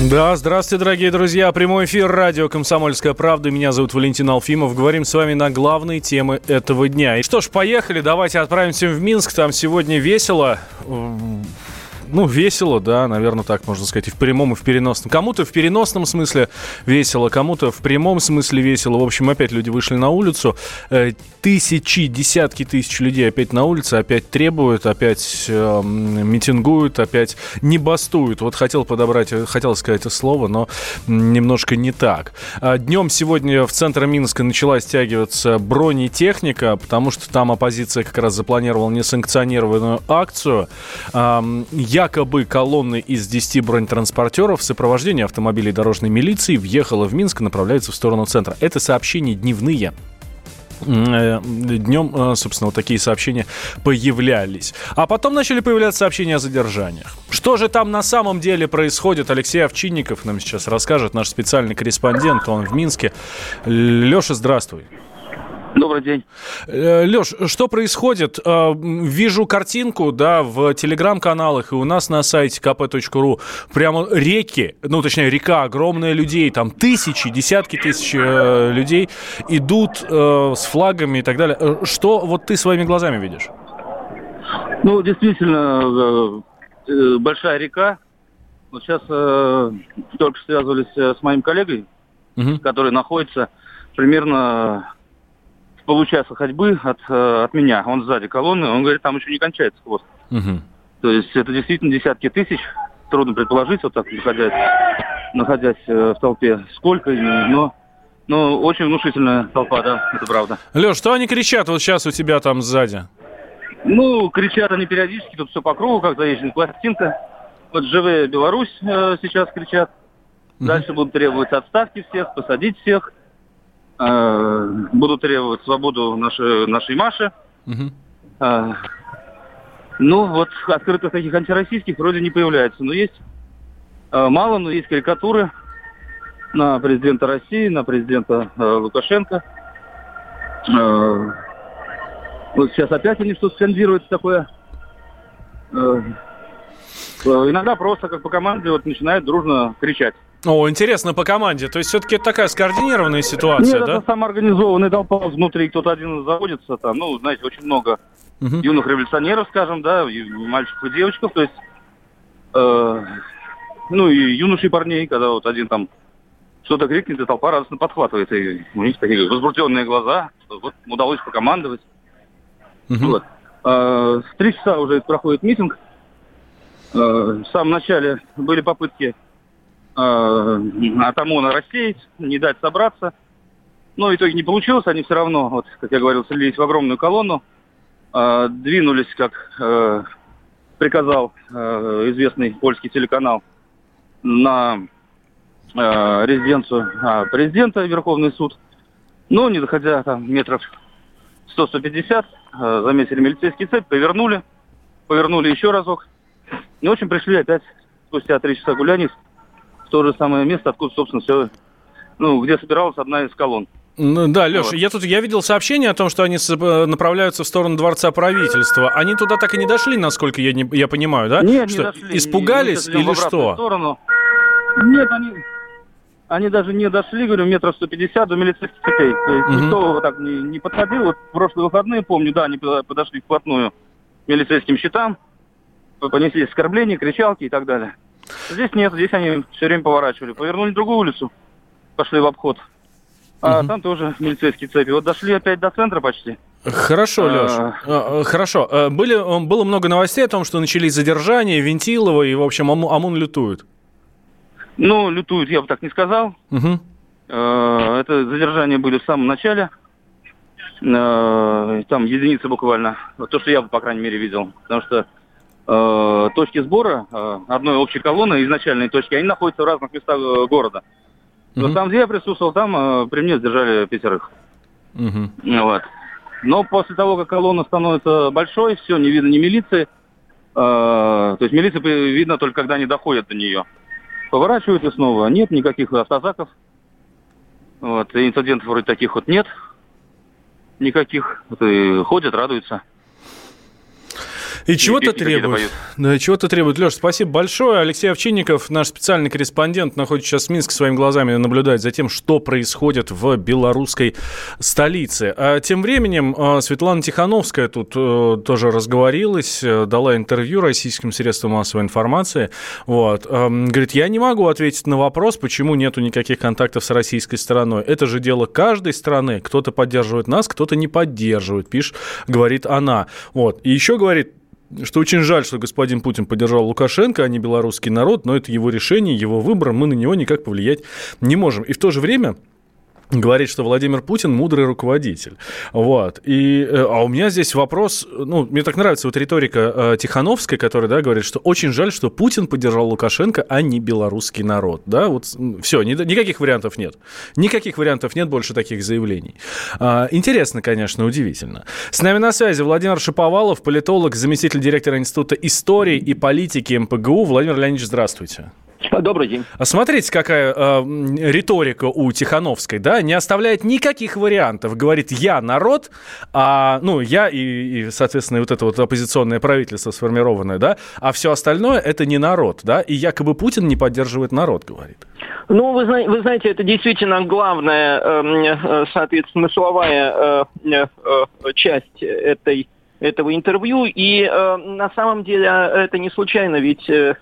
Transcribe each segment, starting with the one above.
Да, здравствуйте, дорогие друзья. Прямой эфир радио «Комсомольская правда». Меня зовут Валентин Алфимов. Говорим с вами на главные темы этого дня. И что ж, поехали. Давайте отправимся в Минск. Там сегодня весело ну, весело, да, наверное, так можно сказать, и в прямом, и в переносном. Кому-то в переносном смысле весело, кому-то в прямом смысле весело. В общем, опять люди вышли на улицу. Э, тысячи, десятки тысяч людей опять на улице, опять требуют, опять э, митингуют, опять не бастуют. Вот хотел подобрать, хотел сказать это слово, но немножко не так. А днем сегодня в центр Минска начала стягиваться бронетехника, потому что там оппозиция как раз запланировала несанкционированную акцию. Я якобы колонны из 10 бронетранспортеров в сопровождении автомобилей дорожной милиции въехала в Минск и направляется в сторону центра. Это сообщения дневные э, днем, э, собственно, вот такие сообщения появлялись. А потом начали появляться сообщения о задержаниях. Что же там на самом деле происходит? Алексей Овчинников нам сейчас расскажет, наш специальный корреспондент, он в Минске. Леша, здравствуй. Добрый день. Э, Леш, что происходит? Э, вижу картинку, да, в телеграм-каналах и у нас на сайте kp.ru прямо реки, ну, точнее, река огромная людей, там тысячи, десятки тысяч э, людей идут с флагами и так далее. Что вот ты своими глазами видишь? Ну, действительно, большая река. Вот сейчас только связывались с моим коллегой, угу. который находится примерно получаса ходьбы от, э, от меня. Он сзади колонны, он говорит, там еще не кончается хвост. Угу. То есть это действительно десятки тысяч. Трудно предположить, вот так находясь, находясь э, в толпе, сколько но но очень внушительная толпа, да, это правда. Леш, что они кричат вот сейчас у тебя там сзади? Ну, кричат они периодически, тут все по кругу, как заезженная пластинка. Вот живые Беларусь э, сейчас кричат. Дальше будут требовать отставки всех, посадить всех. Э, буду требовать свободу нашей, нашей Маши. Угу. Э, ну, вот открытых таких антироссийских вроде не появляется. Но есть э, мало, но есть карикатуры на президента России, на президента э, Лукашенко. Э, вот сейчас опять они что-то скандируют такое. Э, иногда просто как по команде вот начинают дружно кричать. О, интересно по команде. То есть все-таки это такая скоординированная ситуация, Нет, да? это самоорганизованный толпа внутри. Кто-то один заводится там. Ну, знаете, очень много угу. юных революционеров, скажем, да, и мальчиков и девочков. То есть, э, ну, и юношей парней, когда вот один там что-то крикнет, и толпа радостно подхватывает. И у них такие возбужденные глаза. Вот удалось покомандовать. Угу. Вот. Э, с три часа уже проходит митинг. Э, в самом начале были попытки от ОМОНа рассеять, не дать собраться. Но в итоге не получилось, они все равно, вот, как я говорил, слились в огромную колонну, э, двинулись, как э, приказал э, известный польский телеканал, на э, резиденцию э, президента Верховный суд. Но, не доходя там метров 100-150, э, заметили милицейский цепь, повернули, повернули еще разок. И, в общем, пришли опять спустя три часа гуляний в то же самое место, откуда, собственно, все, ну, где собиралась одна из колонн. Ну, да, Леша, вот. я тут я видел сообщение о том, что они э, направляются в сторону Дворца правительства. Они туда так и не дошли, насколько я, не, я понимаю, да? Нет, что, не дошли. Испугались или что? Сторону. Нет, они, они даже не дошли, говорю, метров 150 до милицейских цепей. То есть угу. никто вот так не, не подходил. Вот в прошлые выходные, помню, да, они подошли вплотную к милицейским щитам, понесли оскорбления, кричалки и так далее. Здесь нет, здесь они все время поворачивали. Повернули другую улицу, пошли в обход. А угу. там тоже милицейские цепи. Вот дошли опять до центра почти. Хорошо, а, Леш. А, а, хорошо. А, были, было много новостей о том, что начались задержания Вентилова и, в общем, ОМОН лютует. Ну, лютуют, я бы так не сказал. Угу. Это задержания были в самом начале. Там единицы буквально. То, что я, по крайней мере, видел. Потому что э, точки сбора э, одной общей колонны, изначальные точки, они находятся в разных местах э, города. Но mm-hmm. там, где я присутствовал, там э, при мне сдержали пятерых. Mm-hmm. Вот. Но после того, как колонна становится большой, все, не видно ни милиции. Э, то есть милиция видно только, когда они доходят до нее. Поворачивают и снова. Нет никаких автозаков. Вот, инцидентов вроде таких вот нет. Никаких. Вот, и ходят, радуются. И чего-то требует. Да, чего-то требует. Леш, спасибо большое. Алексей Овчинников, наш специальный корреспондент, находится сейчас в Минске своими глазами, наблюдает за тем, что происходит в белорусской столице. А тем временем а, Светлана Тихановская тут а, тоже разговорилась, э, дала интервью российским средствам массовой информации. Вот. А, говорит, я не могу ответить на вопрос, почему нету никаких контактов с российской стороной. Это же дело каждой страны. Кто-то поддерживает нас, кто-то не поддерживает, пишет, говорит она. Вот. И еще говорит, что очень жаль, что господин Путин поддержал Лукашенко, а не белорусский народ, но это его решение, его выбор, мы на него никак повлиять не можем. И в то же время говорит, что Владимир Путин мудрый руководитель. Вот. И, э, а у меня здесь вопрос, ну, мне так нравится вот риторика э, Тихановской, которая, да, говорит, что очень жаль, что Путин поддержал Лукашенко, а не белорусский народ, да, вот все, ни, никаких вариантов нет. Никаких вариантов нет больше таких заявлений. А, интересно, конечно, удивительно. С нами на связи Владимир Шиповалов, политолог, заместитель директора Института истории и политики МПГУ. Владимир Леонидович, здравствуйте. Добрый день. А смотрите, какая э, риторика у Тихановской, да, не оставляет никаких вариантов. Говорит, я народ, а, ну, я и, и, соответственно, вот это вот оппозиционное правительство сформированное, да, а все остальное это не народ, да, и якобы Путин не поддерживает народ, говорит. Ну, вы, вы знаете, это действительно главная, эм, э, соответственно, смысловая э, э, часть этой этого интервью. И э, на самом деле это не случайно, ведь э,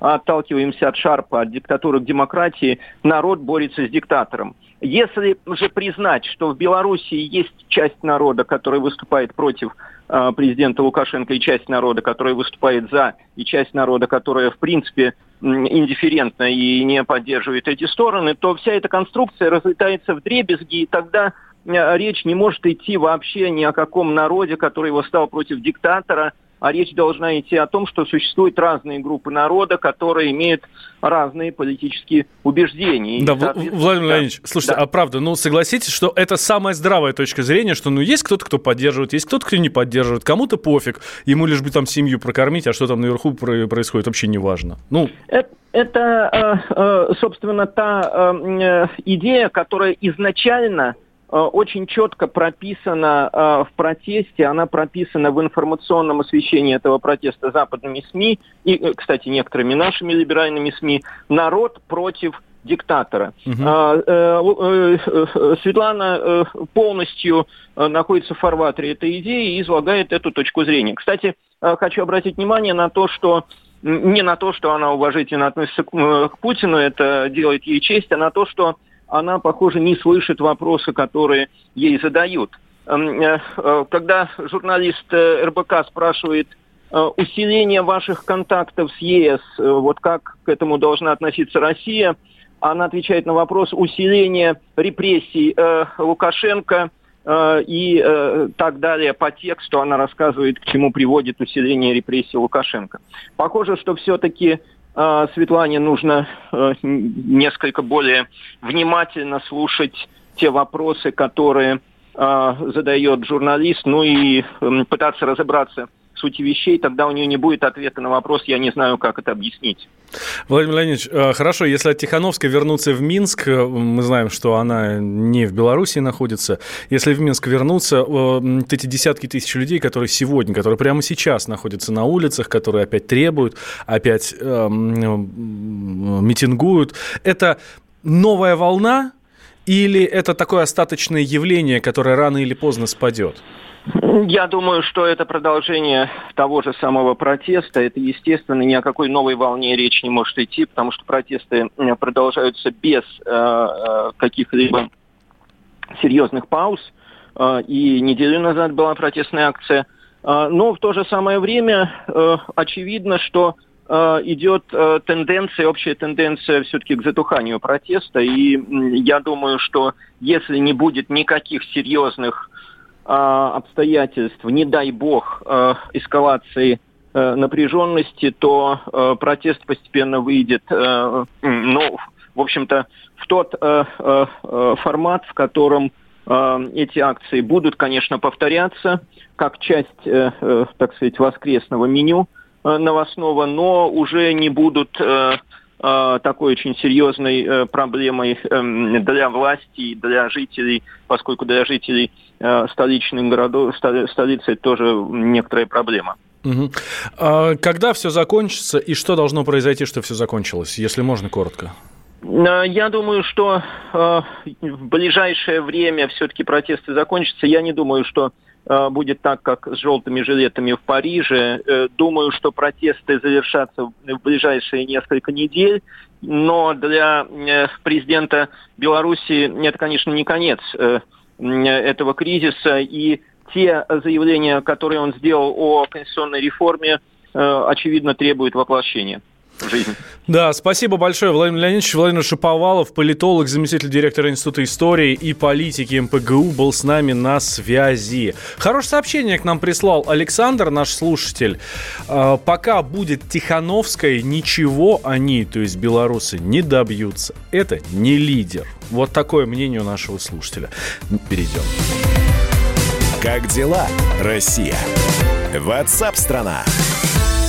отталкиваемся от Шарпа, от диктатуры к демократии, народ борется с диктатором. Если же признать, что в Белоруссии есть часть народа, которая выступает против э, президента Лукашенко, и часть народа, которая выступает за, и часть народа, которая, в принципе, индифферентна и не поддерживает эти стороны, то вся эта конструкция разлетается в дребезги, и тогда э, речь не может идти вообще ни о каком народе, который восстал против диктатора – а речь должна идти о том, что существуют разные группы народа, которые имеют разные политические убеждения. Да, Владимир да, Леонидович, слушайте, да. а правда, ну согласитесь, что это самая здравая точка зрения, что ну есть кто-то, кто поддерживает, есть кто-то, кто не поддерживает, кому-то пофиг, ему лишь бы там семью прокормить, а что там наверху происходит, вообще не важно. Ну. Это, это э, э, собственно, та э, идея, которая изначально Э, очень четко прописана э, в протесте, она прописана в информационном освещении этого протеста западными СМИ и, э, кстати, некоторыми нашими либеральными СМИ. Народ против диктатора. Угу. Светлана полностью находится в фарватере этой идеи и излагает эту точку зрения. Кстати, хочу обратить внимание на то, что не на то, что она уважительно относится к Путину, это делает ей честь, а на то, что она, похоже, не слышит вопросы, которые ей задают. Эм, э, э, когда журналист э, РБК спрашивает усиление ваших контактов с ЕС, вот как к этому должна относиться Россия, она отвечает на вопрос усиления репрессий Лукашенко и так далее по тексту она рассказывает, к чему приводит усиление репрессий Лукашенко. Похоже, что все-таки Светлане нужно э, несколько более внимательно слушать те вопросы, которые а, задает журналист, ну и пытаться разобраться сути вещей, тогда у нее не будет ответа на вопрос, я не знаю, как это объяснить. Владимир Леонидович, э, хорошо, если от Тихановской вернуться в Минск, э, мы знаем, что она не в Беларуси находится, если в Минск вернуться, э, эти десятки тысяч людей, которые сегодня, которые прямо сейчас находятся на улицах, которые опять требуют, опять э, митингуют, это новая волна или это такое остаточное явление, которое рано или поздно спадет? Я думаю, что это продолжение того же самого протеста. Это, естественно, ни о какой новой волне речь не может идти, потому что протесты продолжаются без э, э, каких-либо серьезных пауз. Э, и неделю назад была протестная акция. Э, но в то же самое время э, очевидно, что э, идет э, тенденция, общая тенденция все-таки к затуханию протеста. И я думаю, что если не будет никаких серьезных а, обстоятельств, не дай бог, эскалации напряженности, то протест постепенно выйдет, ну, в общем-то, в тот формат, в котором эти акции будут, конечно, повторяться как часть, так сказать, воскресного меню новостного, но уже не будут такой очень серьезной проблемой эм, для власти и для жителей, поскольку для жителей столичных городов, столицы это тоже некоторая проблема. Угу. А когда все закончится и что должно произойти, что все закончилось, если можно коротко? Э, я думаю, что э, в ближайшее время все-таки протесты закончатся. Я не думаю, что э, будет так, как с желтыми жилетами в Париже. Э, думаю, что протесты завершатся в ближайшие несколько недель. Но для э, президента Беларуси это, конечно, не конец э, этого кризиса. И те заявления, которые он сделал о конституционной реформе, э, очевидно, требуют воплощения жизнь. Да, спасибо большое, Владимир Леонидович. Владимир Шиповалов, политолог, заместитель директора Института истории и политики МПГУ, был с нами на связи. Хорошее сообщение к нам прислал Александр, наш слушатель. А, пока будет Тихановская, ничего они, то есть белорусы, не добьются. Это не лидер. Вот такое мнение у нашего слушателя. Перейдем. Как дела, Россия? Ватсап-страна! страна